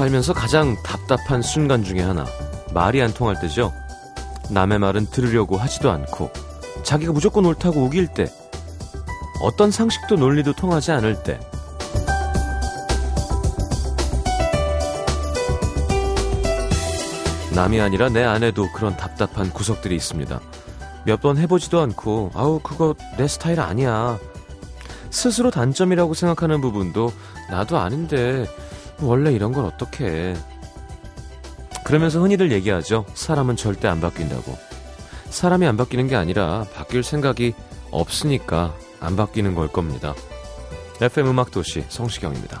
살면서 가장 답답한 순간 중에 하나. 말이 안 통할 때죠. 남의 말은 들으려고 하지도 않고, 자기가 무조건 옳다고 우길 때, 어떤 상식도 논리도 통하지 않을 때, 남이 아니라 내 안에도 그런 답답한 구석들이 있습니다. 몇 번 해보지도 않고, 아우, 그거 내 스타일 아니야. 스스로 단점이라고 생각하는 부분도 나도 아는데, 원래 이런 걸 어떻게 해. 그러면서 흔히들 얘기하죠. 사람은 절대 안 바뀐다고. 사람이 안 바뀌는 게 아니라 바뀔 생각이 없으니까 안 바뀌는 걸 겁니다. FM 음악 도시 성시경입니다.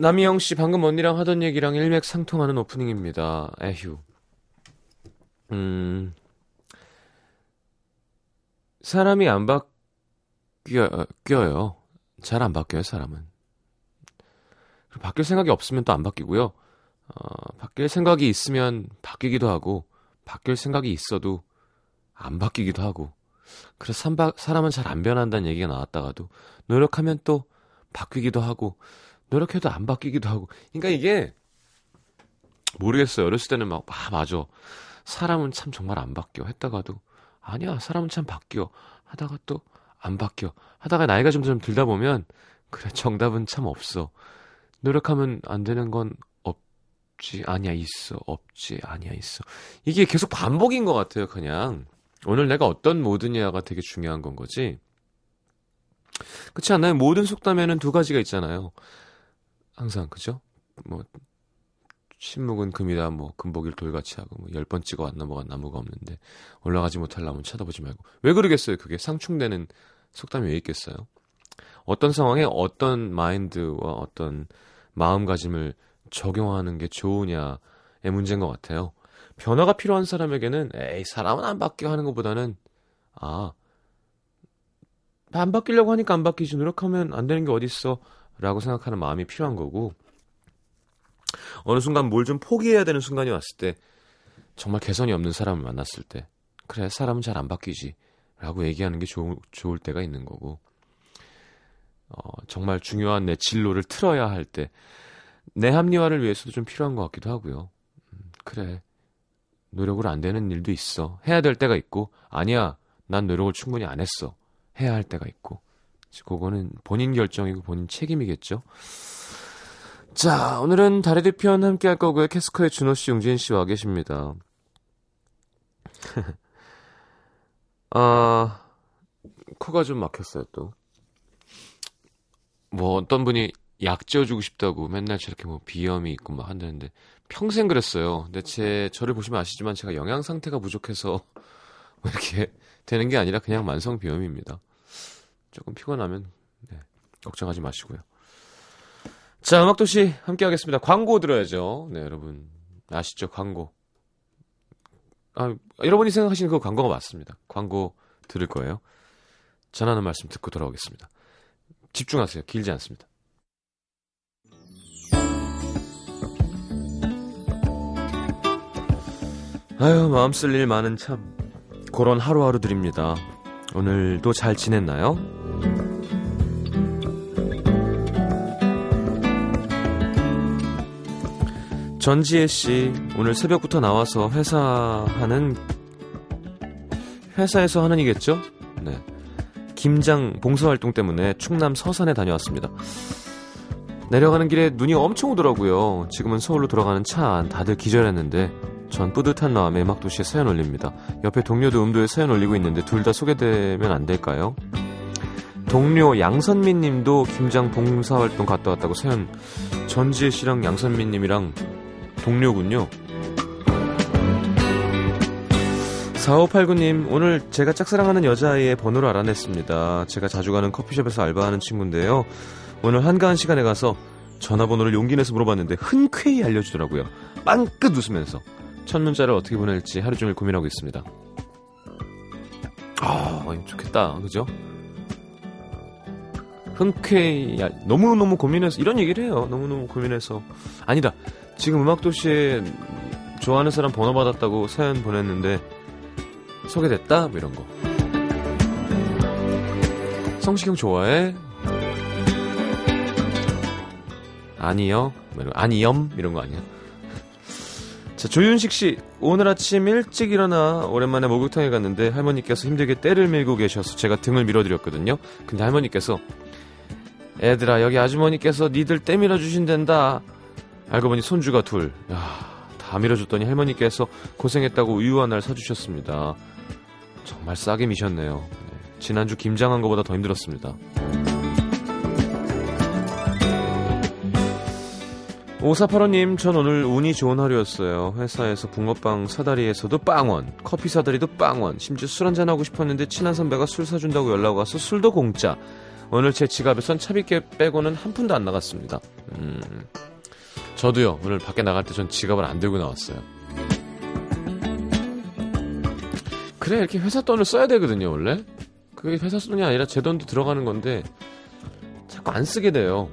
남희영 씨 방금 언니랑 하던 얘기랑 일맥상통하는 오프닝입니다. 에휴. 음. 사람이 안 바뀌어요. 잘 안 바뀌어요, 사람은. 바뀔 생각이 없으면 또 안 바뀌고요. 어, 바뀔 생각이 있으면 바뀌기도 하고, 바뀔 생각이 있어도 안 바뀌기도 하고 그래서 사람은 잘 안 변한다는 얘기가 나왔다가도 노력하면 또 바뀌기도 하고 노력해도 안 바뀌기도 하고. 그러니까 이게 모르겠어요. 어렸을 때는 막 아, 맞아. 사람은 참 정말 안 바뀌어. 했다가도 아니야 사람은 참 바뀌어. 하다가 또 안 바뀌어. 하다가 나이가 점점 들다 보면 그래 정답은 참 없어. 노력하면 안 되는 건 없지. 아니야 있어. 없지. 아니야 있어. 이게 계속 반복인 것 같아요 그냥. 오늘 내가 어떤 모드냐가 되게 중요한 건 거지. 그렇지 않나요? 모든 속담에는 두 가지가 있잖아요. 항상 그죠? 뭐 침묵은 금이다. 뭐 금복일 돌같이 하고 뭐 열 번 찍어 왔나 뭐가 나무가 없는데 올라가지 못할 나무 쳐다보지 말고 왜 그러겠어요? 그게 상충되는 속담이 왜 있겠어요? 어떤 상황에 어떤 마인드와 어떤 마음가짐을 적용하는 게 좋으냐의 문제인 것 같아요. 변화가 필요한 사람에게는 에이 사람은 안 바뀌어 하는 것보다는 아안 바뀌려고 하니까 안 바뀌지 노력하면 안 되는 게 어딨어 라고 생각하는 마음이 필요한 거고 어느 순간 뭘 좀 포기해야 되는 순간이 왔을 때 정말 개선이 없는 사람을 만났을 때 그래 사람은 잘 안 바뀌지 라고 얘기하는 게 좋, 좋을 때가 있는 거고 어, 정말 중요한 내 진로를 틀어야 할 때 내 합리화를 위해서도 좀 필요한 것 같기도 하고요 음, 그래 노력을 안 되는 일도 있어. 해야 될 때가 있고, 아니야, 난 노력을 충분히 안 했어. 해야 할 때가 있고. 그거는 본인 결정이고 본인 책임이겠죠. 자, 오늘은 달의 뒤편 함께 할 거고요. 캐스커의 준호 씨, 용진 씨 와 계십니다. 아, 코가 좀 막혔어요, 또. 뭐, 어떤 분이 약 지어주고 싶다고 맨날 저렇게 뭐 비염이 있고 막 한다는데 평생 그랬어요. 근데 제 저를 보시면 아시지만 제가 영양 상태가 부족해서 뭐 이렇게 되는 게 아니라 그냥 만성 비염입니다. 조금 피곤하면 네, 걱정하지 마시고요. 자, 음악도시 함께 하겠습니다. 광고 들어야죠. 네, 여러분 아시죠? 광고. 아, 여러분이 생각하시는 그 광고가 맞습니다. 광고 들을 거예요. 전하는 말씀 듣고 돌아오겠습니다. 집중하세요. 길지 않습니다. 아유, 마음 쓸 일 많은 참. 그런 하루하루들입니다. 오늘도 잘 지냈나요? 전지혜 씨, 오늘 새벽부터 나와서 회사 하는, 회사에서 하는 이겠죠? 네. 김장 봉사활동 때문에 충남 서산에 다녀왔습니다. 내려가는 길에 눈이 엄청 오더라고요. 지금은 서울로 돌아가는 차 안 다들 기절했는데 전 뿌듯한 마음에 음악도시에 사연 올립니다. 옆에 동료도 음도에 사연 올리고 있는데 둘 다 소개되면 안 될까요? 동료 양선민 님도 김장 봉사활동 갔다 왔다고 사연 전지혜 씨랑 양선민 님이랑 동료군요. 4589님, 오늘 제가 짝사랑하는 여자아이의 번호를 알아냈습니다. 제가 자주 가는 커피숍에서 알바하는 친구인데요. 오늘 한가한 시간에 가서 전화번호를 용기 내서 물어봤는데 흔쾌히 알려주더라고요. 빵긋 웃으면서. 첫 문자를 어떻게 보낼지 하루 종일 고민하고 있습니다. 아, 좋겠다. 그죠? 흔쾌히, 야, 너무너무 고민해서, 이런 얘기를 해요. 너무너무 고민해서. 아니다. 지금 음악도시에 좋아하는 사람 번호 받았다고 사연 보냈는데, 소개됐다? 뭐 이런 거. 성시경 좋아해? 아니요. 뭐 아니염? 이런 거 아니야? 자, 조윤식 씨. 오늘 아침 일찍 일어나 오랜만에 목욕탕에 갔는데 할머니께서 힘들게 때를 밀고 계셔서 제가 등을 밀어드렸거든요. 근데 할머니께서 애들아, 여기 아주머니께서 니들 때 밀어주신댄다. 알고 보니 손주가 둘. 야, 다 밀어줬더니 할머니께서 고생했다고 우유 하나를 사주셨습니다. 정말 싸게 미셨네요. 네, 지난주 김장한 것보다 더 힘들었습니다. 오사팔호님, 전 오늘 운이 좋은 하루였어요. 회사에서 붕어빵 사다리에서도 빵원, 커피 사다리도 빵원, 심지어 술 한잔 하고 싶었는데 친한 선배가 술 사준다고 연락 와서 술도 공짜. 오늘 제 지갑에선 차비게 빼고는 한 푼도 안 나갔습니다. 음, 저도요, 오늘 밖에 나갈 때 전 지갑을 안 들고 나왔어요. 그래, 이렇게 회사 돈을 써야 되거든요, 원래. 그게 회사 돈이 아니라 제 돈도 들어가는 건데, 자꾸 안 쓰게 돼요.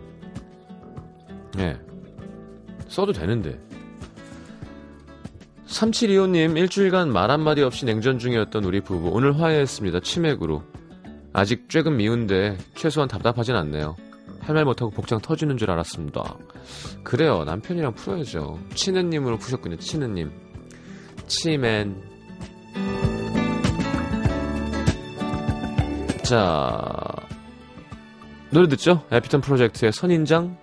예. 네. 써도 되는데. 3725님, 일주일간 말 한마디 없이 냉전 중이었던 우리 부부. 오늘 화해했습니다. 치맥으로. 아직 쬐금 미운데, 최소한 답답하진 않네요. 할 말 못하고 복장 터지는 줄 알았습니다. 그래요. 남편이랑 풀어야죠. 치느님으로 푸셨군요. 치느님. 치맨. 자, 노래 듣죠? 에피톤 프로젝트의 선인장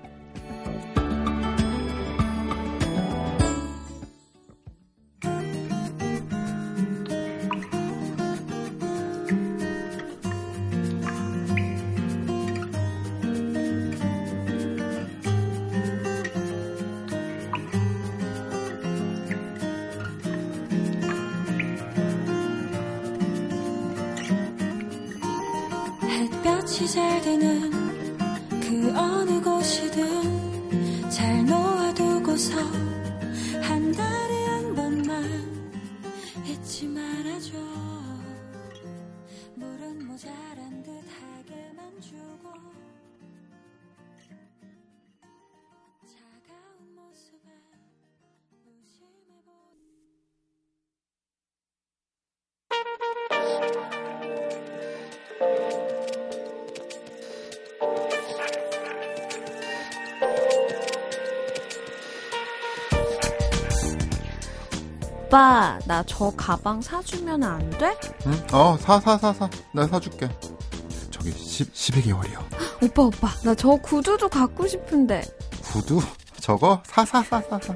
것이 잘 되는 그 어느 곳이든 잘 놓아두고서 한 달에 한 번만 잊지 말아줘. 물은 모자란 듯 하게만 주고 차가운 모습에 무심해 보이 오빠, 나 저 가방 사주면 안 돼? 응? 어, 사, 사, 사, 사. 내가 사줄게. 저기, 10, 12개월이요. 오빠, 오빠, 나 저 구두도 갖고 싶은데. 구두? 저거? 사, 사, 사, 사, 사.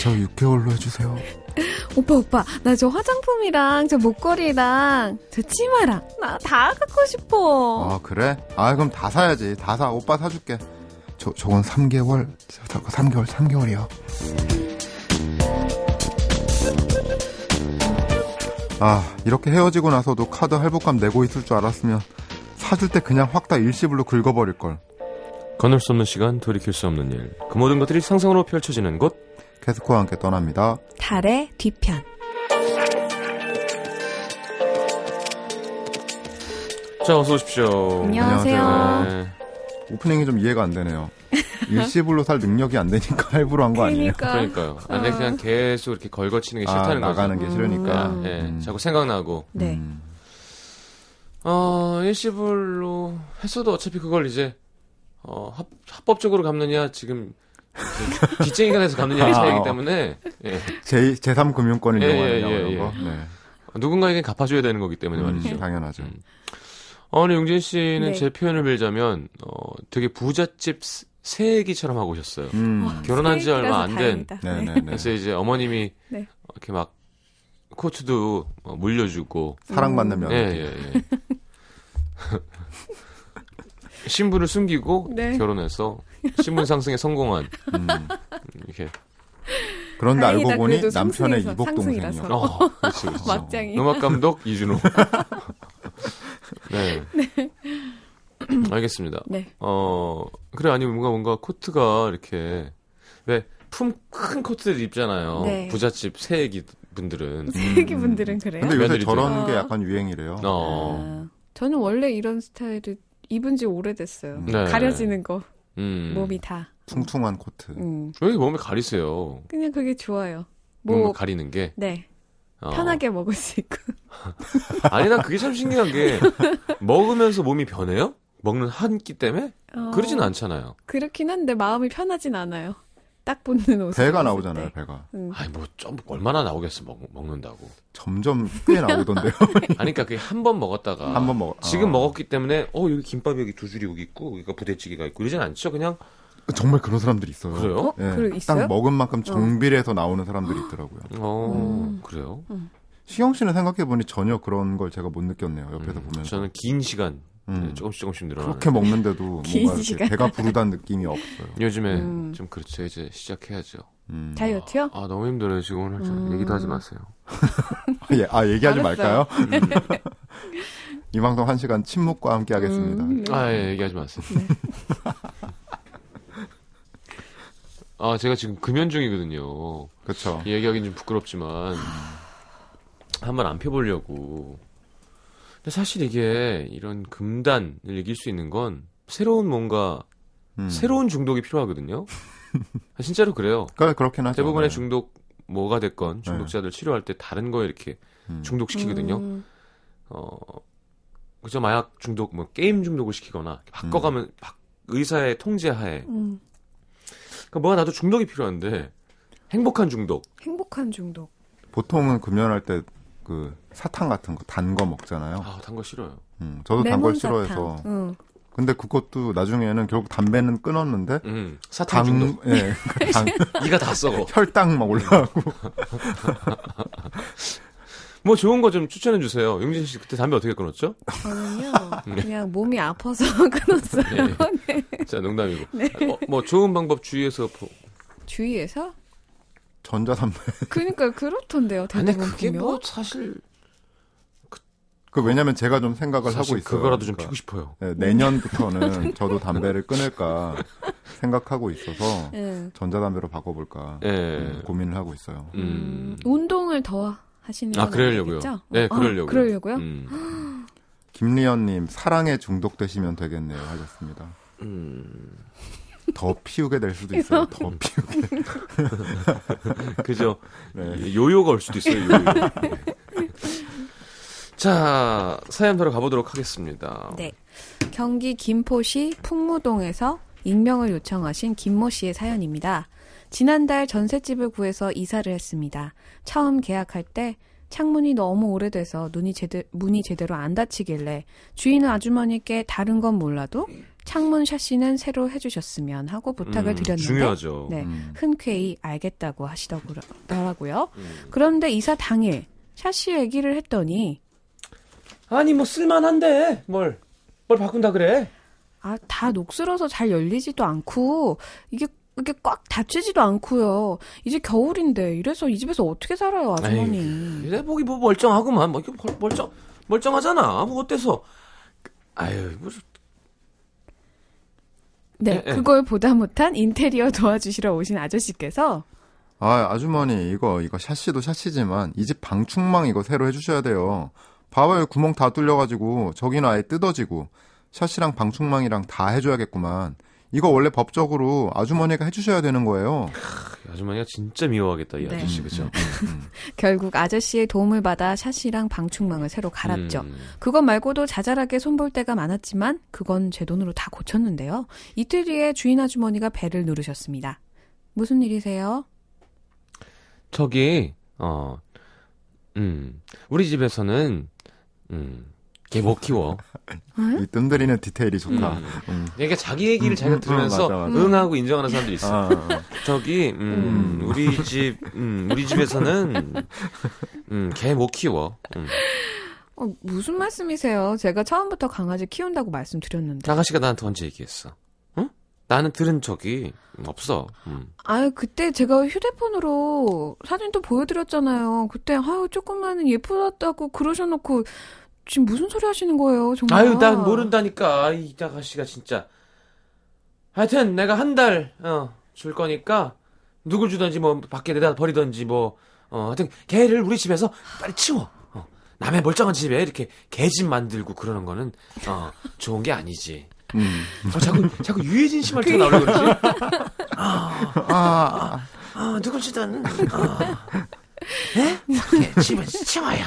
저 6개월로 해주세요. 오빠, 오빠, 나 저 화장품이랑 저 목걸이랑 저 치마랑 나 다 갖고 싶어. 아, 그래? 아, 그럼 다 사야지. 다 사. 오빠 사줄게. 저, 저건 3개월. 저거 3개월, 3개월이요. 아, 이렇게 헤어지고 나서도 카드 할부값 내고 있을 줄 알았으면 사줄 때 그냥 확 다 일시불로 긁어버릴 걸. 건널 수 없는 시간, 돌이킬 수 없는 일. 그 모든 것들이 상상으로 펼쳐지는 곳. 캐스코와 함께 떠납니다. 달의 뒤편. 자, 어서 오십시오. 안녕하세요. 안녕하세요. 네. 오프닝이 좀 이해가 안 되네요. 일시불로 살 능력이 안 되니까 할부로 한 거 아니에요? 그러니까 요. 아. 니 그냥 계속 이렇게 걸거치는 게 싫다는 아, 나가는 거죠. 게 싫으니까. 음. 네, 음. 자꾸 생각나고. 네. 음. 어, 일시불로 했어도 어차피 그걸 이제 어, 합, 합법적으로 갚느냐 지금 빚쟁이가 돼서 갚느냐의 아, 차이기 때문에 예. 제, 제3금융권을 예, 이용하느냐 예, 예, 예. 거. 네. 누군가에게 갚아줘야 되는 거기 때문에 말이죠. 음, 당연하죠. 음. 아니 용진 씨는 네. 제 표현을 빌자면 어 되게 부잣집 새- 새애기처럼 하고 오셨어요. 음. 결혼한 지 얼마 안 된. 다행이다. 네네네. 그래서 이제 어머님이 네. 이렇게 막 코트도 어, 물려주고 사랑받는 음. 며느리. 예, 예, 예. 신분을 숨기고 네. 결혼해서 신분 상승에 성공한 음. 이렇게 그런데 알고 보니 남편의 상승해서, 이복. 동생이요. 어, 그렇지, 그렇지. 막장이. 음악 감독 이준호. 네. 알겠습니다. 네. 어 그래 아니 뭔가 뭔가 코트가 이렇게 왜 품 큰 코트를 입잖아요. 네. 부잣집 새애기 분들은. 세기 분들은 그래요? 근데 요새. 저런 게 어. 약간 유행이래요. 어. 아, 저는 원래 이런 스타일을 입은 지 오래됐어요. 네. 가려지는 거, 음. 몸이 다. 퉁퉁한 코트. 음. 왜 몸에 가리세요? 그냥 그게 좋아요. 몸을 뭐, 가리는 게. 네. 어. 편하게 먹을 수 있고. 아니 난 그게 참 신기한 게 먹으면서 몸이 변해요? 먹는 한 끼 때문에? 어, 그러진 않잖아요. 그렇긴 한데 마음이 편하진 않아요. 딱 붙는 옷을. 배가 나오잖아요, 때. 배가. 음. 아니 뭐 좀 얼마나 나오겠어 먹, 먹는다고. 점점 꽤 나오던데요. 아니 그러니까 그게 한 번 먹었다가 한 번 먹. 지금 어. 먹었기 때문에 어 여기 김밥 여기 두 줄이 여기 있고 여기가 부대찌개가 있고 이러진 않죠 그냥 정말 그런 사람들이 있어요. 그래요? 어? 예, 그래, 있어요? 딱 먹은 만큼 정비례해서 나오는 사람들이 있더라고요. 어 음. 그래요 시영 씨는 생각해 보니 전혀 그런 걸 제가 못 느꼈네요. 옆에서 음, 보면서. 저는 긴 시간 음. 네, 조금씩 조금씩 늘어나는 그렇게 먹는데도 긴 뭔가 이렇게. 배가 부르다는 느낌이 없어요. 요즘에 음. 좀 그렇죠 이제 시작해야죠 음. 다이어트요? 아 너무 힘들어요 지금 오늘 좀 음. 얘기도 하지 마세요 예, 아 얘기하지. 말까요? 이 방송 한 시간 침묵과 함께 하겠습니다. 음, 네. 아 예, 얘기하지 마세요 아 제가 지금 금연 중이거든요 그렇죠. 얘기하기는 좀 부끄럽지만 한번 안 펴보려고. 근데 사실 이게 이런 금단을 이길 수 있는 건 새로운 뭔가 음. 새로운 중독이 필요하거든요. 아, 진짜로 그래요. 그러니까 그렇긴 하죠. 대부분의 네. 중독 뭐가 됐건 중독자들 치료할 때 다른 거에 이렇게 음. 중독시키거든요. 음, 어 그죠 마약 중독 뭐 게임 중독을 시키거나 바꿔가면 바- 의사의 통제하에 음. 그러니까 뭐가 나도 중독이 필요한데 행복한 중독. 행복한 중독. 보통은 금연할 때 그 사탕 같은 거 단 거 먹잖아요. 아 단 거 싫어요. 음, 저도 단 걸. 싫어해서. 응. 근데 그것도 나중에는 결국 담배는 끊었는데 음 사탕 당, 중독. 예, 당, 이가 다 썩어. 혈당 막 올라가고. 뭐 좋은 거 좀 추천해 주세요. 용진 씨 그때 담배 어떻게 끊었죠? 저는요, 네. 그냥 몸이 아파서 끊었어요. 네. 자 농담이고. 어, 뭐 좋은 방법 주위에서 보... 주위에서? 전자담배. 그니까 그렇던데요, 대부분 그게 보면. 뭐 사실 그 왜냐면 제가 좀 생각을 사실 하고 있어요. 그거라도 좀 그러니까, 피고 싶어요. 예, 내년부터는 저도 담배를 끊을까 생각하고 있어서 응. 전자담배로 바꿔볼까 예. 음, 고민을 하고 있어요. 음. 운동을 더 하시는 건아 그러려고요. 네, 어, 그러려고요. 그러려고요? 음. 김리연님 사랑에 중독되시면 되겠네요 하셨습니다. 음. 더 피우게 될 수도 있어요. 더 피우게. 그죠. 네. 요요가 올 수도 있어요. 요요. 네. 자 사연 바로 가보도록 하겠습니다. 네. 경기 김포시 풍무동에서 익명을 요청하신 김모 씨의 사연입니다. 지난달 전셋집을 구해서 이사를 했습니다. 처음 계약할 때 창문이 너무 오래돼서 눈이 제대, 문이 제대로 안 닫히길래 주인 아주머니께 다른 건 몰라도 창문 샤시는 새로 해주셨으면 하고 부탁을 음, 드렸는데 중요하죠. 네, 음. 흔쾌히 알겠다고 하시더라고요. 음. 그런데 이사 당일 샤시 얘기를 했더니 아니 뭐 쓸만한데 뭘뭘 바꾼다 그래? 아, 다 녹슬어서 잘 열리지도 않고, 이게, 이게 꽉 닫히지도 않고요. 이제 겨울인데, 이래서 이 집에서 어떻게 살아요, 아주머니. 내 보기 뭐 멀쩡하구만. 뭐 이렇게 멀- 멀쩡 멀쩡하잖아. 뭐 어때서? 아유 무슨 네, 예, 예. 그걸 보다 못한 인테리어 도와주시러 오신 아저씨께서, 아 아주머니 이거 이거 샤시도 샤시지만 이 집 방충망 이거 새로 해주셔야 돼요. 봐봐요 구멍 다 뚫려가지고 저기는 아예 뜯어지고 샤시랑 방충망이랑 다 해줘야겠구만. 이거 원래 법적으로 아주머니가 해주셔야 되는 거예요. 아주머니가 진짜 미워하겠다 이 네. 아저씨 그죠? 결국 아저씨의 도움을 받아 샤시랑 방충망을 새로 갈았죠. 음. 그것 말고도 자잘하게 손볼 때가 많았지만, 그건 제 돈으로 다 고쳤는데요. 이틀 뒤에 주인 아주머니가 배를 누르셨습니다. 무슨 일이세요? 저기 어, 음, 우리 집에서는 음, 걔못 키워. 이 뜸들이는 디테일이 좋다. 음. 음. 그러니까 자기 얘기를 자기가 음, 들으면서 맞아, 맞아. 응하고 인정하는 사람도 있어. 아, 아. 저기 음, 우리 집 음, 우리 집에서는 음, 개못 키워. 음. 어, 무슨 말씀이세요? 제가 처음부터 강아지 키운다고 말씀드렸는데. 아가씨가 나한테 언제 얘기했어? 응? 나는 들은 적이 없어. 음. 아유, 그때 제가 휴대폰으로 사진도 보여드렸잖아요. 그때, 아유, 조금만 예쁘다고 그러셔놓고, 지금 무슨 소리 하시는 거예요, 정말. 아유, 난 모른다니까. 이 아가씨가 진짜. 하여튼 내가 한 달, 어, 줄 거니까 누굴 주던지 뭐 밖에 내다 버리던지 뭐, 어, 하여튼 개를 우리 집에서 빨리 치워. 어, 남의 멀쩡한 집에 이렇게 개집 만들고 그러는 거는, 어, 좋은 게 아니지. 음. 어, 자꾸, 자꾸 유해진 씨 말투가 나오려고 그러지? 아, 아, 누굴 주던, 어, 예? 예, 집에 치워요.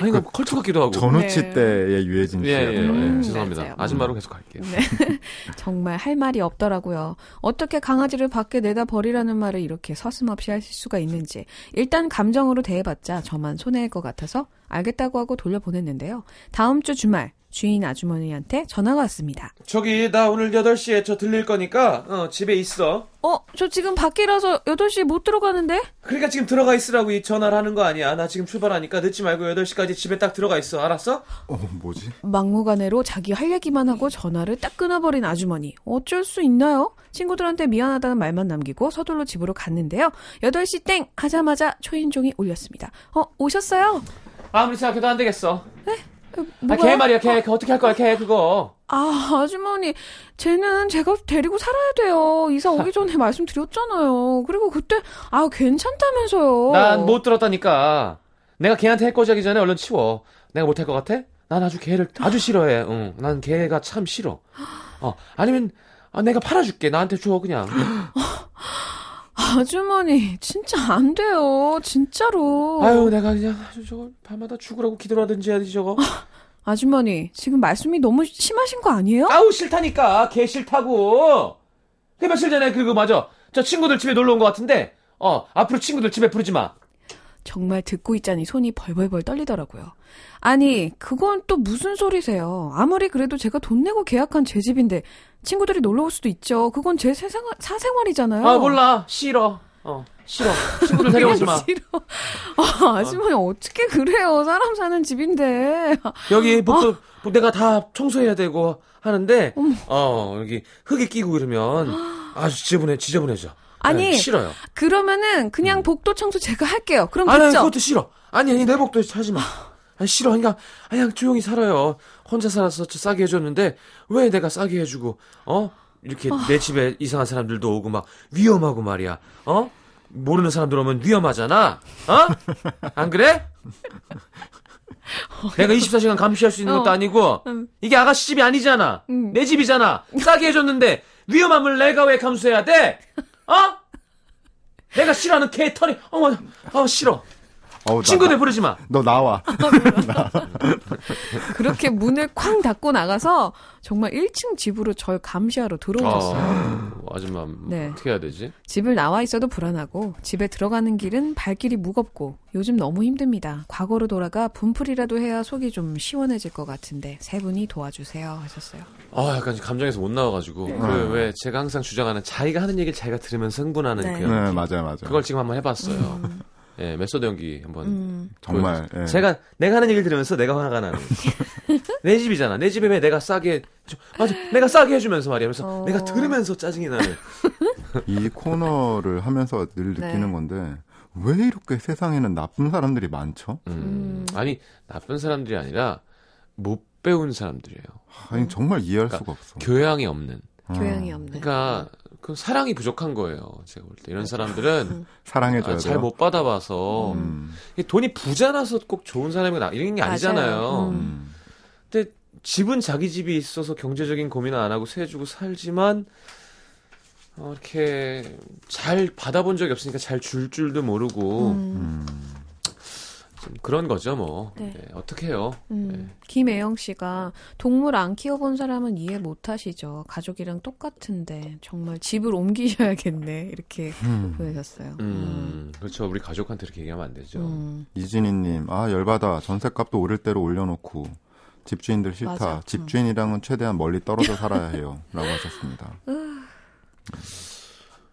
아니, 이거 컬투 같기도 하고. 전우치 네. 때의 유해진 예, 씨예요. 예, 예. 음, 죄송합니다. 맞아요. 아줌마로 계속 갈게요. 정말 할 말이 없더라고요. 어떻게 강아지를 밖에 내다 버리라는 말을 이렇게 서슴없이 하실 수가 있는지. 일단 감정으로 대해봤자 저만 손해일 것 같아서 알겠다고 하고 돌려보냈는데요. 다음 주 주말 주인 아주머니한테 전화가 왔습니다. 저기, 나 오늘 8시에 저 들릴 거니까, 어, 집에 있어. 어, 저 지금 밖이라서 8시에 못 들어가는데? 그러니까 지금 들어가 있으라고 이 전화를 하는 거 아니야. 나 지금 출발하니까 늦지 말고 8시까지 집에 딱 들어가 있어. 알았어? 어, 뭐지? 막무가내로 자기 할 얘기만 하고 전화를 딱 끊어버린 아주머니. 어쩔 수 있나요? 친구들한테 미안하다는 말만 남기고 서둘러 집으로 갔는데요. 8시 땡! 하자마자 초인종이 울렸습니다. 어, 오셨어요? 아무리 생각해도 안 되겠어. 어, 아? 걔 말이야, 걔. 그 어떻게 할 거야, 걔 그거. 아, 아주머니, 쟤는 제가 데리고 살아야 돼요. 이사 오기 전에 말씀드렸잖아요. 그리고 그때, 아, 괜찮다면서요. 난 못 들었다니까. 내가 걔한테 해코지 하기 전에 얼른 치워. 내가 못 할 것 같아? 난 아주 걔를 아주 싫어해. 응. 난 걔가 참 싫어. 어, 아니면, 아, 내가 팔아줄게. 나한테 줘, 그냥. 아주머니, 진짜 안 돼요. 진짜로. 아유, 내가 그냥 아주 저거 밤마다 죽으라고 기도를 하든지 해야지, 저거. 아주머니, 지금 말씀이 너무 심하신 거 아니에요? 아우, 싫다니까. 걔 싫다고. 그 며칠 전에 그거 맞아. 저 친구들 집에 놀러 온것 같은데, 어, 앞으로 친구들 집에 부르지 마. 정말 듣고 있자니 손이 벌벌벌 떨리더라고요. 아니, 그건 또 무슨 소리세요? 아무리 그래도 제가 돈 내고 계약한 제 집인데 친구들이 놀러 올 수도 있죠. 그건 제 세상화, 사생활이잖아요. 아, 몰라. 싫어. 어, 싫어. 친구들 데려오지 마. 싫어. 아, 아주머니 어 떻게 그래요? 사람 사는 집인데. 여기 복도 복 내가 다 청소해야 되고 하는데 어 여기 흙이 끼고 이러면 아주 지저분해 지저분해져. 아니, 네, 싫어요. 그러면은 그냥 복도 청소 제가 할게요. 그럼 아니 됐죠? 그것도 싫어. 아니 아니 내 복도 하지 마. 아니 싫어. 그러니까 그냥 조용히 살아요. 혼자 살아서 저 싸게 해줬는데 왜 내가 싸게 해주고 어 이렇게 내 집에 이상한 사람들도 오고 막 위험하고 말이야. 어 모르는 사람들 오면 위험하잖아. 어? 안 그래? 내가 24시간 감시할 수 있는 것도 어. 아니고 음. 이게 아가씨 집이 아니잖아. 음. 내 집이잖아. 싸게 해줬는데 위험함을 내가 왜 감수해야 돼? 어? 내가 싫어하는 개 털이 어머 어 싫어. 어우, 나- 친구들 부르지 마. 너 나와. 그렇게 문을 쾅 닫고 나가서 정말 1층 집으로 절 감시하러 들어오셨어요. 어, 아줌마 네. 어떻게 해야 되지? 집을 나와 있어도 불안하고 집에 들어가는 길은 발길이 무겁고 요즘 너무 힘듭니다. 과거로 돌아가 분풀이라도 해야 속이 좀 시원해질 것 같은데 세 분이 도와주세요 하셨어요. 아 약간 감정에서 못 나와가지고 그왜 제가 항상 주장하는 자기가 하는 얘기를 자기가 들으면 서 흥분하는 네. 그 네. 맞아요, 맞아요. 그걸 지금 한번 해봤어요. 예, 메소드 연기 한번. 음. 정말. 예. 제가 내가 하는 얘기를 들으면서 내가 화가 나는. 내 집이잖아. 내 집에 왜 내가 싸게 해줘. 맞아. 내가 싸게 해주면서 말이야. 그래서 어. 내가 들으면서 짜증이 나는. 이 코너를 하면서 늘 네. 느끼는 건데 왜 이렇게 세상에는 나쁜 사람들이 많죠? 음. 아니 나쁜 사람들이 아니라 못 배운 사람들이에요. 아니 정말 이해할 그러니까 수가 없어. 교양이 없는. 어, 교양이 없네. 그러니까 그 사랑이 부족한 거예요. 제가 볼 때 이런 사람들은 사랑해줘야 아, 잘 돼요. 못 받아봐서 음. 돈이 부자라서 꼭 좋은 사람이 나 이런 게. 아니잖아요. 음. 음. 근데 집은 자기 집이 있어서 경제적인 고민 안 하고 세주고 살지만 어, 이렇게 잘 받아본 적이 없으니까 잘 줄 줄도 모르고 음. 음. 좀 그런 거죠 뭐 네. 네, 어떻게 해요? 음. 김애영 씨가 동물 안 키워본 사람은 이해 못 하시죠. 가족이랑 똑같은데 정말 집을 옮기셔야겠네. 이렇게 음. 보내셨어요. 음, 그렇죠 우리 가족한테 이렇게 얘기하면 안 되죠. 음. 이진희님, 아 열받아. 전셋값도 오를 대로 올려놓고 집주인들 싫다. 맞아. 집주인이랑은 최대한 멀리 떨어져 살아야 해요. 라고 하셨습니다.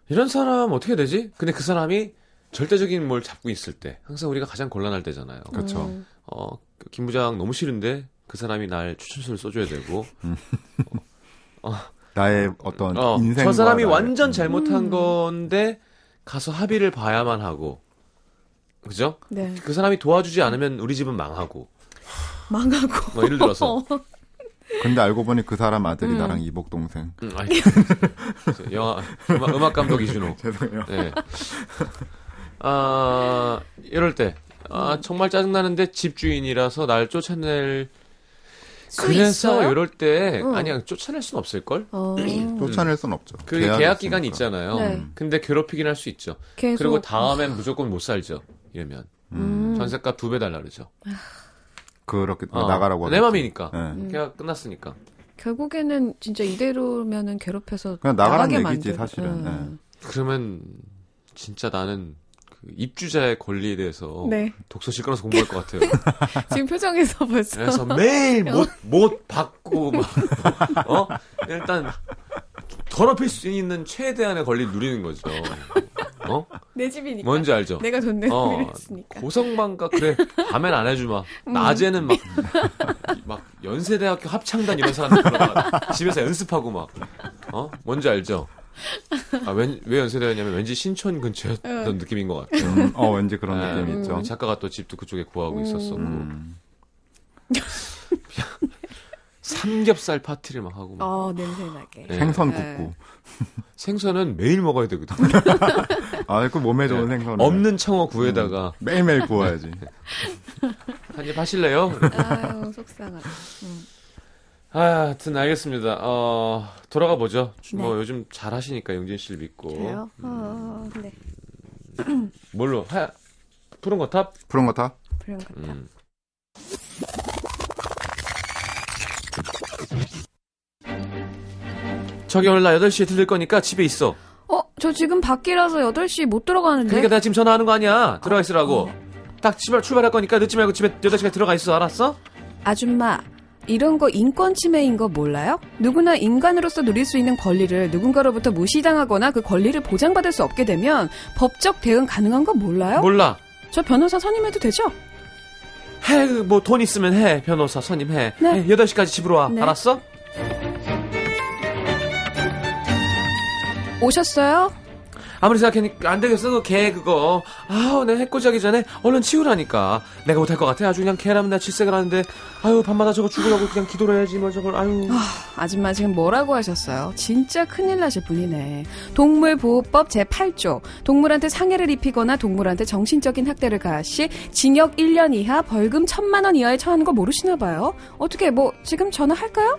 이런 사람 어떻게 되지? 근데 그 사람이 절대적인 뭘 잡고 있을 때 항상 우리가 가장 곤란할 때잖아요. 그렇죠. 음. 어, 그김 부장 너무 싫은데 그 사람이 날 추천서를 써줘야 되고 나의 어떤 어, 인생 저 사람이 완전 잘못한 건데 가서 합의를 봐야만 하고 그죠? 네. 그 사람이 도와주지 않으면 우리 집은 망하고 망하고. 뭐 예를 들어서 근데 알고 보니 그 사람 아들이 음. 나랑 이복 동생. 음, 아니, 영화 음악, 음악 감독 이준호 죄송해요. 네. 아 이럴 때 아, 정말 짜증나는데 집주인이라서 날 쫓아낼 수 그래서 있어요? 이럴 때 응. 아니야 쫓아낼 순 없을 걸. 어. 쫓아낼 순 없죠. 그 계약 기간이. 있잖아요. 네. 근데 괴롭히긴 할 수 있죠. 계속. 그리고 다음엔 무조건 못 살죠. 이러면 음. 전세값 두 배 달라 그러죠. 그렇게 어, 나가라고 내. 맘이니까. 예. 음. 계약 끝났으니까. 결국에는 진짜 이대로면은 괴롭혀서 그냥 나가란 나가게 얘기지, 만들- 사실은. 음. 그러면 진짜 나는 그 입주자의 권리에 대해서 네. 독서실 끊어서 공부할 것 같아요. 지금 표정에서 벌써. 그래서 매일 못, 못 받고, 막, 어? 일단, 더럽힐 수 있는 최대한의 권리를 누리는 거죠. 어? 내 집이니까. 뭔지 알죠? 내가 돈 어, 내기로 했으니까. 고성방가, 그래, 밤엔 안 해주마. 음. 낮에는 막, 막, 연세대학교 합창단 이런 사람들 집에서 연습하고 막, 어? 뭔지 알죠? 아, wen, 왜 연세대였냐면 왠지 신촌 근처였던 응. 느낌인 것 같아요. 음, 어, 왠지 그런 네, 느낌이 있죠. 작가가 또 집도 그쪽에 구하고 음. 있었었고. 음. 삼겹살 파티를 막 하고 막. 어, 냄새나게. 네. 생선 네. 굽고. 생선은 매일 먹어야 되거든. 아, 그 몸에 좋은 네. 생선. 없는 청어 구에다가 매일매일 구워야지. 한입 하실래요? 아유, 속상하다. 음. 아, 하여튼 알겠습니다. 어, 돌아가 보죠. 뭐 네. 요즘 잘 하시니까 영진 씨를 믿고. 그래요? 어, 네. 뭘로? 하, 푸른 거탑? 그런 거 다? 그런 것 같다. 음. 저기 오늘 나 8시에 들릴 거니까 집에 있어. 어, 저 지금 밖이라서 8시 못 들어가는데. 그러니까 내가 지금 전화하는 거 아니야. 들어가 있으라고. 어. 딱 출발, 출발할 거니까 늦지 말고 집에 8시까지 들어가 있어. 알았어? 아줌마, 이런 거 인권 침해인 거 몰라요? 누구나 인간으로서 누릴 수 있는 권리를 누군가로부터 무시당하거나 그 권리를 보장받을 수 없게 되면 법적 대응 가능한 거 몰라요? 몰라. 저 변호사 선임해도 되죠? 해, 뭐 돈 있으면 해. 변호사 선임해. 네. 해, 8시까지 집으로 와. 네. 알았어? 오셨어요? 아무리 생각해니까 안 되겠어. 그개 그거. 아우, 내가 해코지하기 전에 얼른 치우라니까. 내가 못할 것 같아. 아주 그냥 개라면 나 질색을 하는데. 아유, 밤마다 저거 죽으려고 그냥 기도를 해야지. 뭐 저걸. 아유. 아줌마 지금 뭐라고 하셨어요? 진짜 큰일 나실 분이네. 동물보호법 제8조. 동물한테 상해를 입히거나 동물한테 정신적인 학대를 가할 시 징역 1년 이하 벌금 1천만 원 이하에 처하는 거 모르시나 봐요? 어떻게 뭐 지금 전화할까요?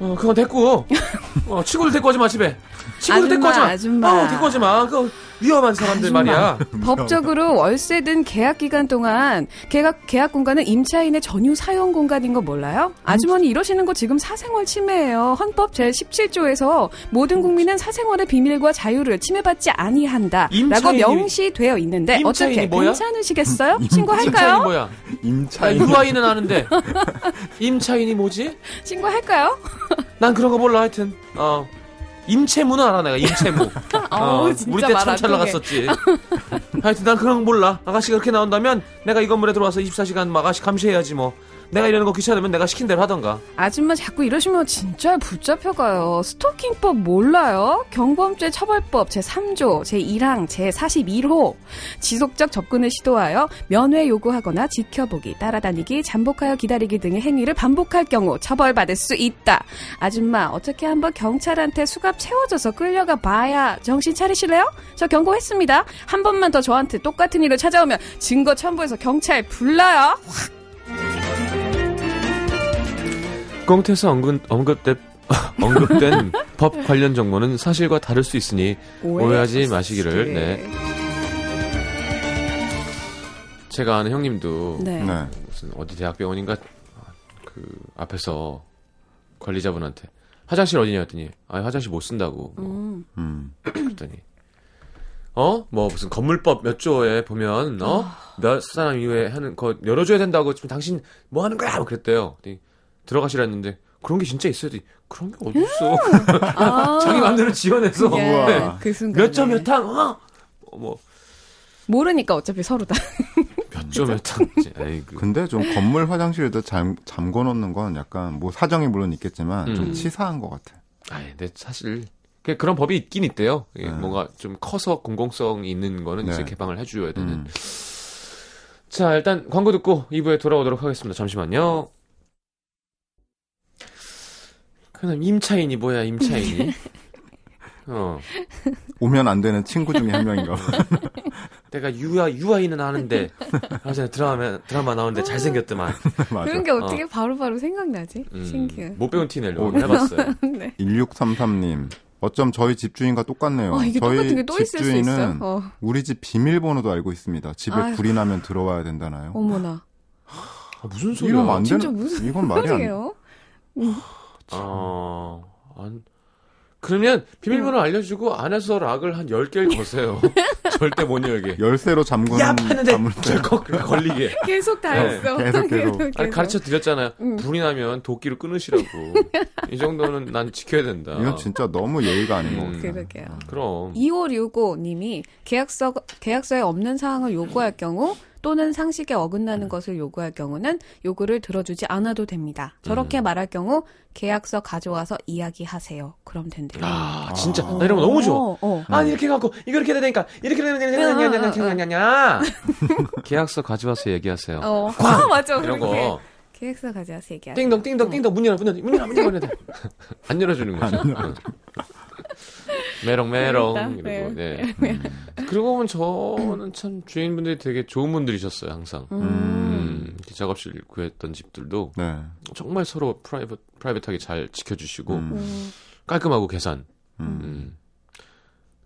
어, 그건 됐고. 어, 친구들 데리고 오지 마, 집에. 친구들 데리고 오지 마. 아줌마. 아우, 데리고 오지 마. 그 위험한 사람들 아줌마. 말이야. 법적으로 월세 든 계약 기간 동안 계약 계약 공간은 임차인의 전유 사용 공간인 거 몰라요? 아주머니 이러시는 거 지금 사생활 침해예요. 헌법 제 17조에서 모든 국민은 사생활의 비밀과 자유를 침해받지 아니한다 라고 임차인이- 명시되어 있는데 어떻게 뭐야? 괜찮으시겠어요? 신고할까요? 뭐야? 나 임차인. 유아인은 아는데. 임차인이 뭐지? 신고할까요? 난 그런 거 몰라, 하여튼. 어. 임채무는 알아, 내가. 임채무. 어우, 진짜 우리 때 참 잘. 나갔었지. 하여튼 난 그런 거 몰라. 아가씨가 그렇게 나온다면 내가 이 건물에 들어와서 24시간 막 아가씨 감시해야지 뭐. 내가 이러는 거 귀찮으면 내가 시킨 대로 하던가. 아줌마 자꾸 이러시면 진짜 붙잡혀가요. 스토킹법 몰라요? 경범죄 처벌법 제3조, 제1항, 제42호. 지속적 접근을 시도하여 면회 요구하거나 지켜보기, 따라다니기, 잠복하여 기다리기 등의 행위를 반복할 경우 처벌받을 수 있다. 아줌마, 어떻게 한번 경찰한테 수갑 채워줘서 끌려가 봐야 정신 차리실래요? 저 경고했습니다. 한 번만 더 저한테 똑같은 일을 찾아오면 증거 첨부해서 경찰 불러요. 공태에서 언급, 언급된, 언급된 법 관련 정보는 사실과 다를 수 있으니 오해하지 마시기를, 네. 제가 아는 형님도 네. 네. 무슨 어디 대학병원인가 그 앞에서 관리자분한테 화장실 어디냐 했더니 아 화장실 못 쓴다고 뭐 음. 음. 그랬더니 어? 뭐 무슨 건물법 몇 조에 보면 어? 몇 사람 이후에 하는 거 열어줘야 된다고 지금 당신 뭐 하는 거야? 뭐 그랬대요. 그랬더니 들어가시라 했는데 그런 게 진짜 있어야 돼. 그런 게 어딨어. 아, 자기 마음대로 지어내서 예. 그 순간 몇점몇 항, 어? 뭐, 모르니까 어차피 서로 다. 몇 점몇 항. 이제, 아이고. 근데 좀 건물 화장실에도 잠, 잠궈 놓는 건 약간 뭐 사정이 물론 있겠지만 음. 좀 치사한 것 같아. 아, 근데 사실 그- 그런 법이 있긴 있대요. 이게 네. 뭔가 좀 커서 공공성이 있는 거는 이제 네. 개방을 해줘야 되는. 음. 자, 일단 광고 듣고 2부에 돌아오도록 하겠습니다. 잠시만요. 그럼 임차인이 뭐야, 임차인이? 어, 오면 안 되는 친구 중에 한 명인가 봐. 내가 유아 유아인은 아는데 하여튼 드라마 드라마 나오는데 잘생겼더만. 맞아. 그런 게 어떻게 바로바로 생각나지? 음, 신기해. 못 배운 티 내려고 오, 해봤어요. 네. 1633님. 어쩜 저희 집주인과 똑같네요. 어, 이게 저희 똑같은 게또 있을 수 있어요. 집주인은 어, 우리 집 비밀번호도 알고 있습니다. 집에 아휴. 불이 나면 들어와야 된다나요? 어머나. 아, 무슨 소리야? 이러면 안 진짜 되는, 무슨 이건 말이 안 돼. 소리예요? 아, 안. 그러면 비밀번호 알려주고 안에서 락을 한 10개를 거세요. 절대 못 열게. 열쇠로 잠그는 야! 하는데 절컥 걸리게. 계속 다 네. 했어. 계속, 계속. 아니, 가르쳐 드렸잖아요. 음. 불이 나면 도끼로 끊으시라고. 이 정도는 난 지켜야 된다. 이건 진짜 너무 예의가 아닌 것 음. 같아요. 그러게요. 그럼. 2565님이 계약서, 계약서에 없는 사항을 요구할 경우 또는 상식에 어긋나는 것을 요구할 경우는 요구를 들어주지 않아도 됩니다. 저렇게 음. 말할 경우 계약서 가져와서 이야기하세요. 그럼 된대요. 아, 진짜. 아. 나 이런 거 너무 좋아. 어, 어. 아, 이렇게 해갖고, 이거 이렇게 해야 되니까, 이렇게 해야 되니까, 계약서 가져와서 얘기하세요. 어. 아, 맞아. 이런 그렇게. 거. 계약서 가져와서 얘기하세요. 띵동, 띵동, 띵동, 문 열어, 문 열어, 문 열어, 문 열어, 문 열어. 안 열어주는 거죠. 메롱, 메롱. 재밌다. 이러고, 네. 네. 그러고 보면 저는 참 주인분들이 되게 좋은 분들이셨어요, 항상. 음. 음, 작업실 구했던 집들도 네. 정말 서로 private, private하게 잘 지켜주시고, 음. 음. 깔끔하고 계산. 음. 음.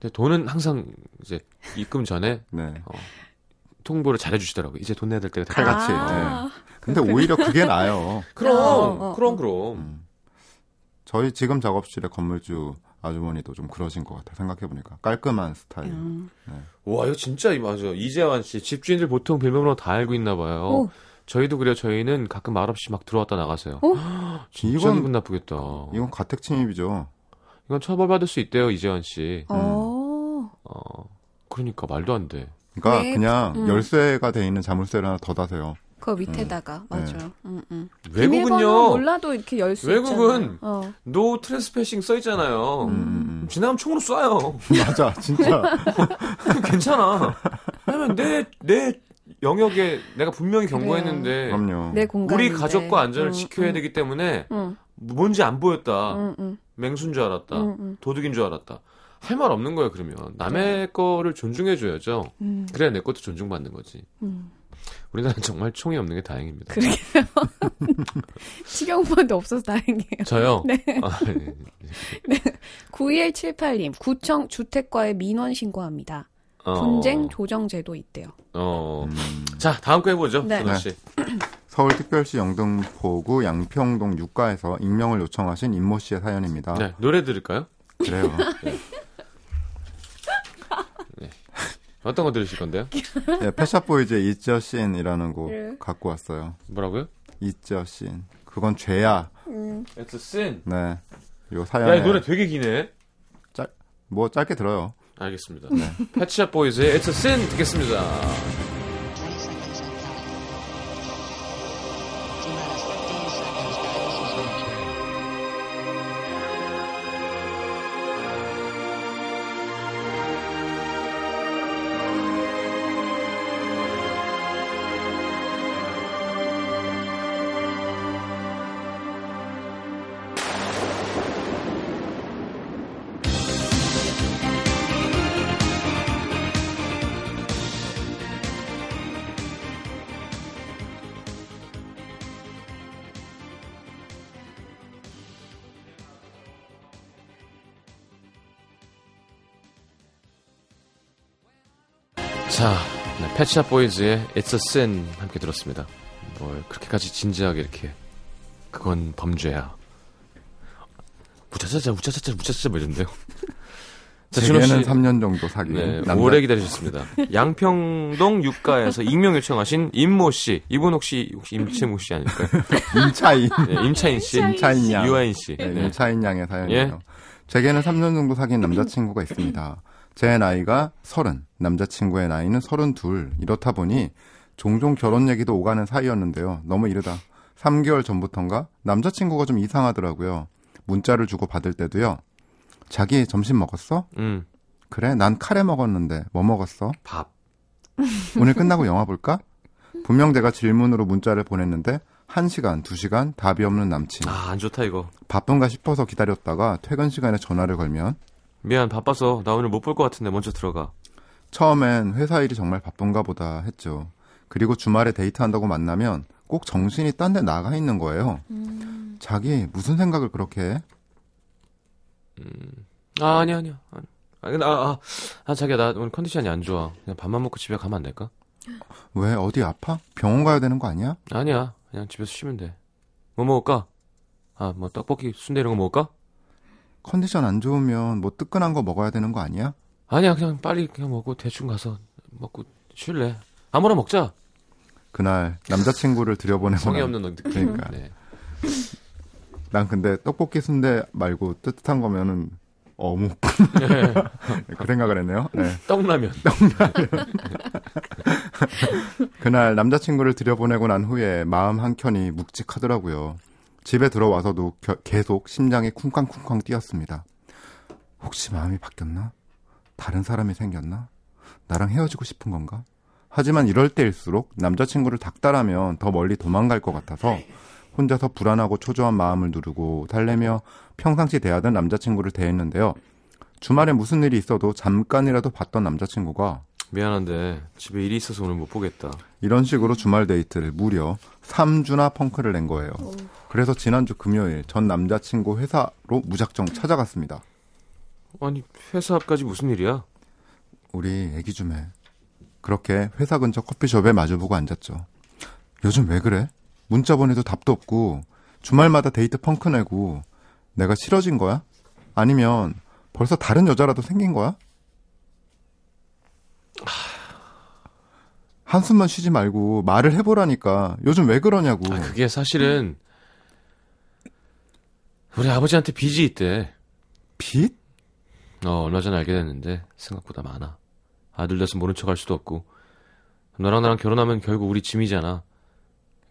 근데 돈은 항상 이제 입금 전에 네. 통보를 잘해주시더라고요. 이제 돈 내야 될 때가 됐다. 칼같이. 아. 근데 오히려 그게 나아요. 그럼, 어, 어, 그럼, 어. 그럼. 음. 저희 지금 작업실의 건물주 아주머니도 좀 그러신 것 같아요. 생각해보니까. 깔끔한 스타일. 음. 와, 이거 진짜, 맞아. 이재환 씨. 집주인들 보통 비밀번호 다 알고 있나 봐요. 오. 저희도 그래요. 저희는 가끔 말없이 막 들어왔다 나가세요. 어? 진짜 이건- 기분 나쁘겠다. 이건 가택 침입이죠. 이건 처벌받을 수 있대요, 이재환 씨. 어. 어, 그러니까 말도 안 돼. 그러니까 네. 그냥 음. 열쇠가 돼 있는 자물쇠를 하나 더 다세요. 그 밑에다가 네. 맞아요. 음, 음. 비밀번호 외국은요, 몰라도 이렇게 열 수 외국은 있잖아요. 어. no trespassing 써 있잖아요. 음, 음, 지나면 총으로 쏴요. 음. 맞아, 진짜. 괜찮아. 왜냐면 내, 내 영역에 내가 분명히 경고했는데, 그럼요. 내 공간. 우리 가족과 안전을 음, 지켜야 음, 되기 때문에, 응, 뭔지 안 보였다. 응, 응, 맹수인 줄 알았다. 응, 응, 도둑인 줄 알았다. 할 말 없는 거예요, 그러면. 남의 거를 존중해 줘야죠. 응, 그래야 내 것도 존중받는 거지. 응. 우리나라는 정말 총이 없는 게 다행입니다. 그러게요. 식용번도 없어서 다행이에요. 저요? 네. 아, 네. 9178님, 구청 주택과에 민원 신고합니다. 어, 분쟁 조정 제도 있대요. 어. 음. 자, 다음 거 해보죠. 네. 씨. 서울특별시 영등포구 양평동 육가에서 익명을 요청하신 임모 씨의 사연입니다. 네, 노래 들을까요? 그래요. 어떤 거 들으실 건데요? 네, 패샷보이즈의 It's a Sin이라는 곡 예. 갖고 왔어요. 뭐라고요? It's a Sin. 그건 죄야. It's a sin. 네. 요 야, 사연에 이 노래 되게 기네. 뭐 짧게 들어요. 알겠습니다. 패치샵 보이즈의 It's a sin 듣겠습니다. 패치샵 보이즈의 It's a sin 함께 들었습니다. 뭘 그렇게까지 진지하게 이렇게 그건 범죄야. 우차차차 우차차차 우차차차 뭐 이런데요. 자, 진호 씨. 제게는 3년 정도 사귄 네, 남자 오래 기다리셨습니다. 양평동 육가에서 익명 요청하신 임모 씨. 이분 혹시 혹시 임채무 씨 아닐까요? 임차인 네, 임차인 씨, 임차인 양 유아인 씨. 네, 네. 임차인 양의 사연이에요. 예. 제게는 3년 정도 사귄 남자친구가 있습니다. 제 나이가 30, 남자친구의 나이는 32. 이렇다 보니 종종 결혼 얘기도 오가는 사이였는데요. 너무 이르다. 3개월 전부턴가 남자친구가 좀 이상하더라고요. 문자를 주고 받을 때도요. 자기 점심 먹었어? 음, 그래, 난 카레 먹었는데 뭐 먹었어? 밥. 오늘 끝나고 영화 볼까? 분명 제가 질문으로 문자를 보냈는데 1시간, 2시간 답이 없는 남친. 아, 안 좋다 이거. 바쁜가 싶어서 기다렸다가 퇴근 시간에 전화를 걸면 미안, 바빠서 나 오늘 못 볼 것 같은데 먼저 들어가. 처음엔 회사 일이 정말 바쁜가 보다 했죠. 그리고 주말에 데이트한다고 만나면 꼭 정신이 딴 데 나가 있는 거예요. 자기 무슨 생각을 그렇게 해? 아, 아니야, 아니야. 아니. 아, 근데, 아, 아, 아, 자기야, 나 오늘 컨디션이 안 좋아. 그냥 밥만 먹고 집에 가면 안 될까? 왜 어디 아파? 병원 가야 되는 거 아니야? 아니야. 그냥 집에서 쉬면 돼. 뭐 먹을까? 아, 뭐 떡볶이, 순대 이런 거 먹을까? 컨디션 안 좋으면 뭐 뜨끈한 거 먹어야 되는 거 아니야? 아니야, 그냥 빨리 그냥 먹고 대충 가서 먹고 쉴래. 아무나 먹자. 그날 남자친구를 들여보내고 성의 난- 없는 느낌. 그러니까. 네. 난 근데 떡볶이 순대 말고 뜨뜻한 거면은 어묵 그 생각을 했네요. 네. 떡라면. 그날 남자친구를 들여보내고 난 후에 마음 한켠이 묵직하더라고요. 집에 들어와서도 겨- 계속 심장이 쿵쾅쿵쾅 뛰었습니다. 혹시 마음이 바뀌었나? 다른 사람이 생겼나? 나랑 헤어지고 싶은 건가? 하지만 이럴 때일수록 남자친구를 닥달하면 더 멀리 도망갈 것 같아서 혼자서 불안하고 초조한 마음을 누르고 달래며 평상시 대하던 남자친구를 대했는데요. 주말에 무슨 일이 있어도 잠깐이라도 봤던 남자친구가 미안한데 집에 일이 있어서 오늘 못 보겠다. 이런 식으로 주말 데이트를 무려 3주나 펑크를 낸 거예요. 그래서 지난주 금요일 전 남자친구 회사로 무작정 찾아갔습니다. 아니 회사 앞까지 무슨 일이야? 우리 얘기 좀 해. 그렇게 회사 근처 커피숍에 마주보고 앉았죠. 요즘 왜 그래? 문자 보내도 답도 없고 주말마다 데이트 펑크 내고 내가 싫어진 거야? 아니면 벌써 다른 여자라도 생긴 거야? 한숨만 쉬지 말고 말을 해보라니까 요즘 왜 그러냐고. 아 그게 사실은 우리 아버지한테 빚이 있대. 빚? 어 얼마 전에 알게 됐는데 생각보다 많아. 아들 돼서 모른 척 할 수도 없고 너랑 나랑 결혼하면 결국 우리 짐이잖아.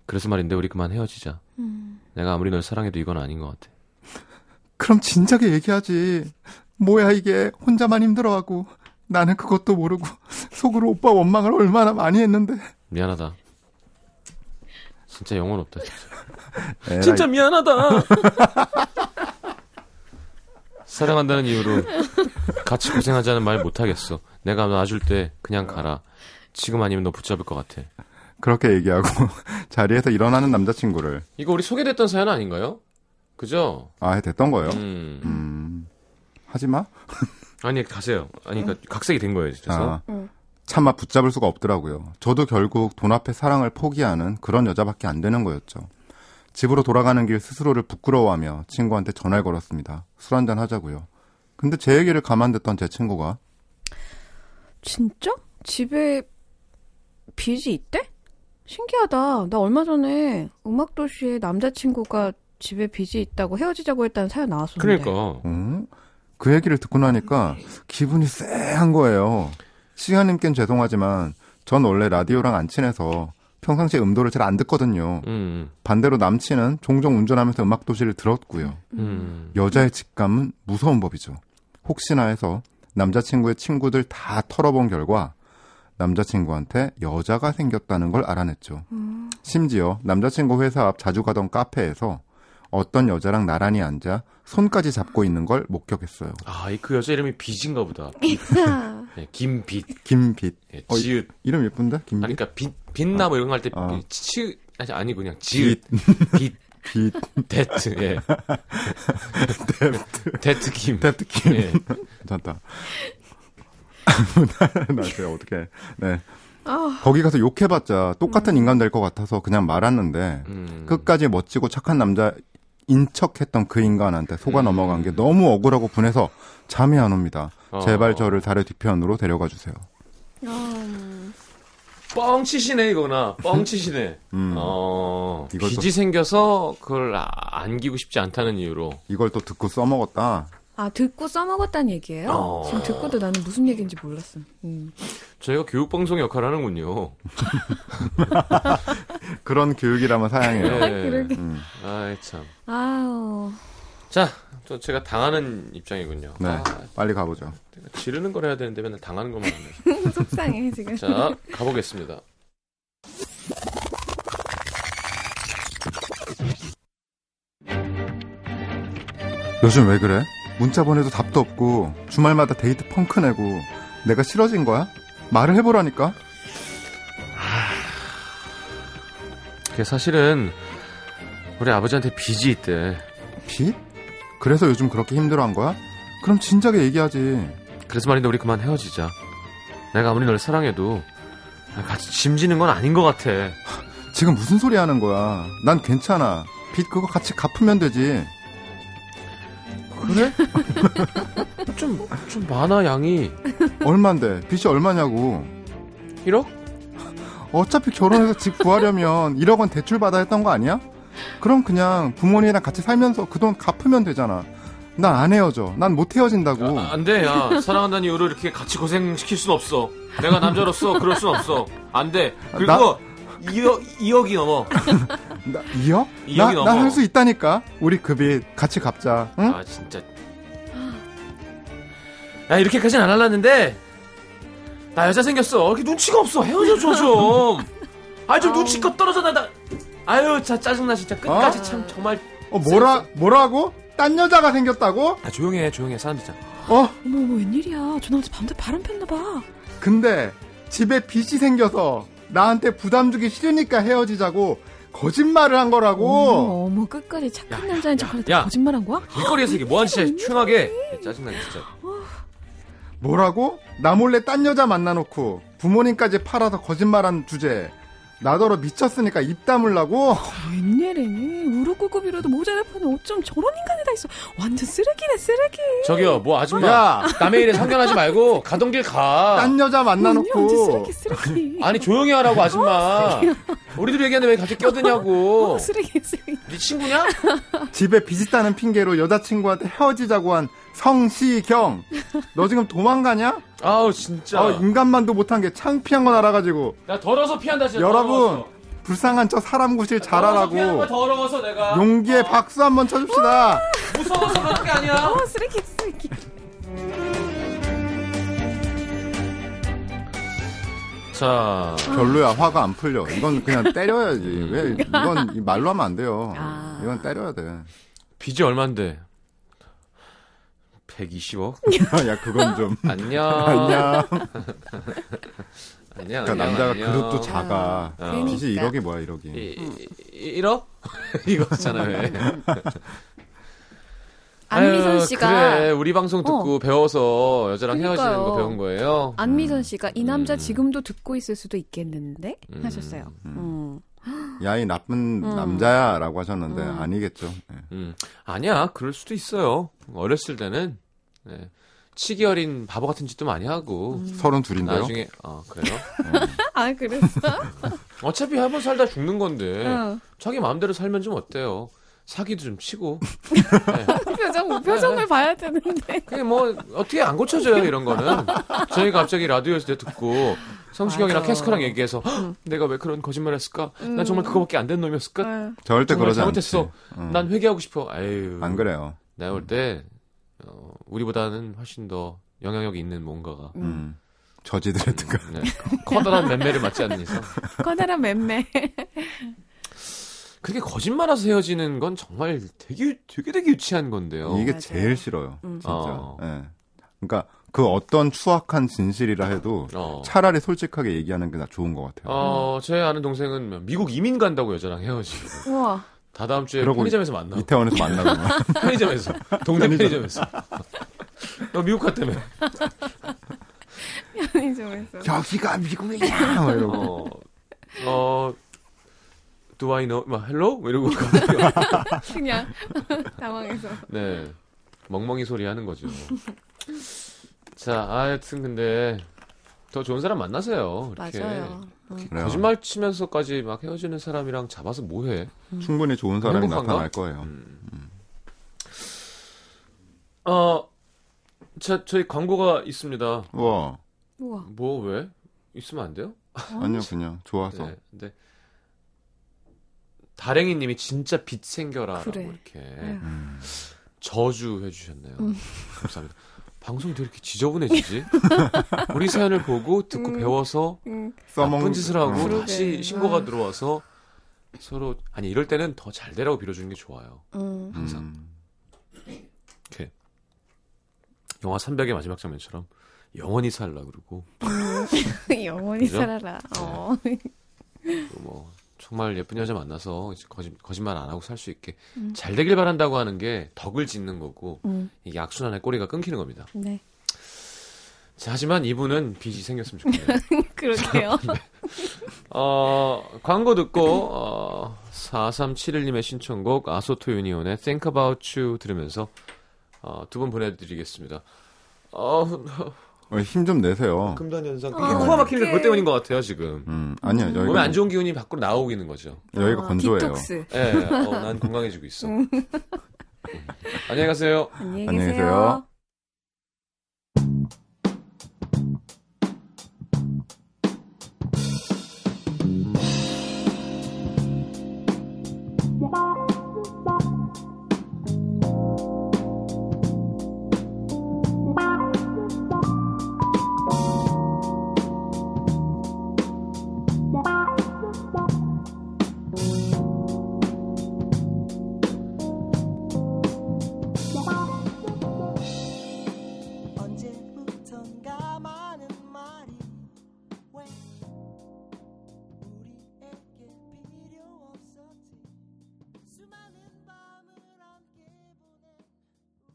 그래서 말인데 우리 그만 헤어지자. 내가 아무리 널 사랑해도 이건 아닌 것 같아. 그럼 진작에 얘기하지. 뭐야 이게 혼자만 힘들어하고 나는 그것도 모르고 속으로 오빠 원망을 얼마나 많이 했는데. 미안하다. 진짜 영혼 없다. 진짜, 진짜 미안하다. 사랑한다는 이유로 같이 고생하자는 말 못하겠어. 내가 놔줄 때 그냥 가라. 지금 아니면 너 붙잡을 것 같아. 그렇게 얘기하고 자리에서 일어나는 남자친구를 이거 우리 소개됐던 사연 아닌가요? 그죠? 아 됐던 거예요. 음. 음. 하지 마. 아니 가세요. 아니 그러니까 각색이 된 거예요, 진짜. 아, 응. 차마 붙잡을 수가 없더라고요. 저도 결국 돈 앞에 사랑을 포기하는 그런 여자밖에 안 되는 거였죠. 집으로 돌아가는 길 스스로를 부끄러워하며 친구한테 전화를 걸었습니다. 술 한잔 하자고요. 근데 제 얘기를 가만 듣던 제 친구가 진짜? 집에 빚이 있대? 신기하다. 나 얼마 전에 음악도시에 남자친구가 집에 빚이 있다고 헤어지자고 했다는 사연 나왔었는데. 그러니까 어? 그 얘기를 듣고 나니까 기분이 쎄한 거예요. 시간님께는 죄송하지만 전 원래 라디오랑 안 친해서 평상시에 음도를 잘 안 듣거든요. 음. 반대로 남친은 종종 운전하면서 음악 도시를 들었고요. 음. 여자의 직감은 무서운 법이죠. 혹시나 해서 남자친구의 친구들 다 털어본 결과 남자친구한테 여자가 생겼다는 걸 알아냈죠. 심지어 남자친구 회사 앞 자주 가던 카페에서 어떤 여자랑 나란히 앉아 손까지 잡고 있는 걸 목격했어요. 아, 이그 여자 이름이 빚인가 보다. 빚. 네, 김빚. 김빚. 예, 어, 지읒. 이름 예쁜데? 김빚? 아니 그러니까 빛 빛나 뭐 이런 거 할때 어. 치 아니 아니 그냥 지읒. 빚. 빚. debt. 예. debt 김. 데트 김. 예. 괜찮다. 나 제가 어떻게, 네. 아, 거기 가서 욕해봤자 똑같은 인간 될 것 같아서 그냥 말았는데, 음. 끝까지 멋지고 착한 남자 인척했던 그 인간한테 속아 음. 넘어간 게 너무 억울하고 분해서 잠이 안 옵니다. 어. 제발 저를 달의 뒤편으로 데려가 주세요. 음, 뻥치시네 이거나 뻥치시네. 음. 어, 이걸 또- 빚이 생겨서 그걸 아- 안기고 싶지 않다는 이유로. 이걸 또 듣고 써먹었다. 아 듣고 써먹었다는 얘기예요? 어. 지금 듣고도 나는 무슨 얘기인지 몰랐어. 음. 저희가 교육 방송 역할을 하는군요. 그런 교육이라면 사양해요. 네. 그러게. 음, 아이 참. 아우. 자, 또 제가 당하는 입장이군요. 네, 아, 빨리 가보죠. 지르는 걸 해야 되는데 맨날 당하는 것만 하네. 속상해 지금. 자, 가보겠습니다. 요즘 왜 그래? 문자 보내도 답도 없고 주말마다 데이트 펑크 내고 내가 싫어진 거야? 말을 해보라니까. 그게 사실은 우리 아버지한테 빚이 있대. 빚? 그래서 요즘 그렇게 힘들어한 거야? 그럼 진작에 얘기하지. 그래서 말인데 우리 그만 헤어지자. 내가 아무리 널 사랑해도 같이 짐지는 건 아닌 것 같아. 지금 무슨 소리 하는 거야? 난 괜찮아. 빚 그거 같이 갚으면 되지. 그래? 좀, 좀 많아, 양이. 얼만데? 빚이 얼마냐고. 1억? 어차피 결혼해서 집 구하려면 1억 원 대출 받아 했던 거 아니야? 그럼 그냥 부모님이랑 같이 살면서 그 돈 갚으면 되잖아. 난 안 헤어져. 난 못 헤어진다고. 아, 안 돼, 야. 사랑한다는 이유로 이렇게 같이 고생시킬 순 없어. 내가 남자로서 그럴 순 없어. 안 돼. 그리고 2억, 2억이 넘어. 나, 2억? 이억이 넘어. 나 할 수 있다니까. 우리 그빚 같이 갚자. 응? 아, 진짜. 야, 이렇게까지는 안 할랐는데, 나 여자 생겼어. 이렇게 눈치가 없어. 헤어져 줘, 좀. 아, 좀 아우. 눈치껏 떨어져, 나, 나. 아유, 자, 짜증나, 진짜. 끝까지 어? 참, 정말. 어, 뭐라, 뭐라고? 딴 여자가 생겼다고? 아, 조용히 해, 조용히 해. 사람 듣자. 어, 어머 어머 웬일이야? 저 남자 밤새 바람 폈나 봐. 근데 집에 빚이 생겨서 나한테 부담 주기 싫으니까 헤어지자고 거짓말을 한 거라고. 어머 어머 끝까지 착한 야, 남자인 야, 척하는데 야. 거짓말한 거야? 길거리에서 이게 뭐하는 짓이야, 흉하게. 야, 짜증나게, 진짜. 뭐라고? 나 몰래 딴 여자 만나놓고 부모님까지 팔아서 거짓말한 주제. 나더러 미쳤으니까 입 다물라고? 웬일이니? 우르꾸급이라도 모자랄 판에 어쩜 저런 인간이 다 있어? 완전 쓰레기네 쓰레기. 저기요, 뭐, 아줌마. 야, 남의 일에 상관하지 말고, 가던 길 가. 딴 여자 완전 만나놓고 쓰레기 쓰레기. 아니, 조용히 하라고, 아줌마. 우리들이 얘기하는데 왜 갑자기 껴드냐고. 어, 쓰레기 쓰레기. 네 친구냐? 집에 빚 있다는 핑계로 여자친구한테 헤어지자고 한 성시경. 너 지금 도망가냐? 아우, 진짜. 어, 인간만도 못한 게 창피한 건 알아가지고 나 더러워서 피한다, 진짜. 여러분 더러워서. 불쌍한 척 사람 구실 잘하라고 더러워서 내가. 용기에 어, 박수 한번 쳐줍시다. 무서워서 그런 게 아니야. 어 쓰레기 쓰레기. 자, 별로야 화가 안 풀려. 이건 그냥 때려야지. 왜 이건 이 말로 하면 안 돼요. 아. 이건 때려야 돼. 빚이 얼만데? 120억? 야 그건 좀 안녕. 아니야. 안녕. 그러니까 남자가 그릇도 작아. 어. 빚이 그러니까. 1억이 뭐야 1억이. 이, 이, 1억? 이거잖아, 왜. 안미선 아유, 씨가 그래, 우리 방송 듣고 배워서 여자랑 헤어지는 그러니까요. 거 배운 거예요. 안미선 씨가 이 남자 음. 지금도 듣고 있을 수도 있겠는데 음. 하셨어요. 음. 야이 나쁜 음. 남자야라고 하셨는데 음. 아니겠죠. 예. 음. 아니야, 그럴 수도 있어요. 어렸을 때는, 네. 치기 어린 바보 같은 짓도 많이 하고, 서른 둘인데요. 나중에, 어, 그래요? 아 그랬어? 어차피 한 번 살다 죽는 건데, 어. 자기 마음대로 살면 좀 어때요? 사기도 좀 치고. 네. 표정 표정을 봐야 되는데. 그게 뭐 어떻게 안 고쳐져요 이런 거는. 저희가 갑자기 라디오에서 듣고 성시경이랑. 캐스커랑 얘기해서 "헉, 내가 왜 그런 거짓말했을까? 난 정말 그거밖에 안 된 놈이었을까? 어. 절대 정말 그러지 잘못했어. 않지. 응. 난 회개하고 싶어. 아유. 안 그래요. 내가 볼때 어, 우리보다는 훨씬 더 영향력이 있는 뭔가가 음. 저지드랬든가. 네. 커다란 맴매를 맞지 않는 이상 커다란 맴매. 그게 거짓말해서 헤어지는 건 정말 되게 되게 되게 유치한 건데요. 이게 맞아요. 제일 싫어요. 음. 진짜. 어. 예. 그러니까 그 어떤 추악한 진실이라 해도 어. 차라리 솔직하게 얘기하는 게나 좋은 것 같아요. 어, 제 아는 동생은 미국 이민 간다고 여자랑 헤어지고 우와. 다다음 주에 편의점에서 만나. 이태원에서 만나거나. 편의점에서 동네 편의점에서 너 미국 갔다며 편의점에서. 여기가 미국이야! 막 이러고. 어, 어 do I know 막 hello 뭐 이러고 그냥 당황해서. 네 멍멍이 소리 하는 거죠 자, 하여튼 근데 더 좋은 사람 만나세요. 이렇게 맞아요. 그래요. 거짓말 치면서까지 막 헤어지는 사람이랑 잡아서 뭐해? 충분히 좋은 사람이 행복한가? 나타날 거예요. 어, 자, 저희 광고가 있습니다. 와, 우와. 뭐 왜? 있으면 안 돼요? 아니요, 그냥 좋아서. 네. 근데 다랭이님이 진짜 빛 생겨라라고 그래. 이렇게 아유. 음. 저주 해주셨네요. 감사합니다. 방송도 이렇게 지저분해지지? 우리 사연을 보고 듣고 배워서 음, 나쁜 짓을 하고 음. 그러게. 다시 신고가 아. 들어와서 서로 아니 이럴 때는 더 잘 되라고 빌어주는 게 좋아요. 음. 항상. 음. 이렇게 영화 300의 마지막 장면처럼 영원히 살라 그러고 영원히 그죠? 살아라. 어. 또뭐 정말 예쁜 여자 만나서 거짓, 거짓 말 안 하고 살 수 있게 음. 잘 되길 바란다고 하는 게 덕을 짓는 거고 음, 이게 악순환의 꼬리가 끊기는 겁니다. 네. 자, 하지만 이분은 빚이 생겼으면 좋겠네요. 그러게요. 어, 광고 듣고 어, 4371님의 신청곡 아소토 유니온의 Think About You 들으면서 어, 두 분 보내드리겠습니다. 어, 힘 좀 내세요. 금단 현상. 이게 어, 코가 막히는 게 어떡해. 그것 때문인 것 같아요, 지금. 음, 아니요, 여기가, 몸에 안 좋은 기운이 밖으로 나오고 있는 거죠. 여기가 어, 건조해요. 디톡스. 예, 어, 난 건강해지고 있어. 안녕히 가세요. 안녕히. 계세요.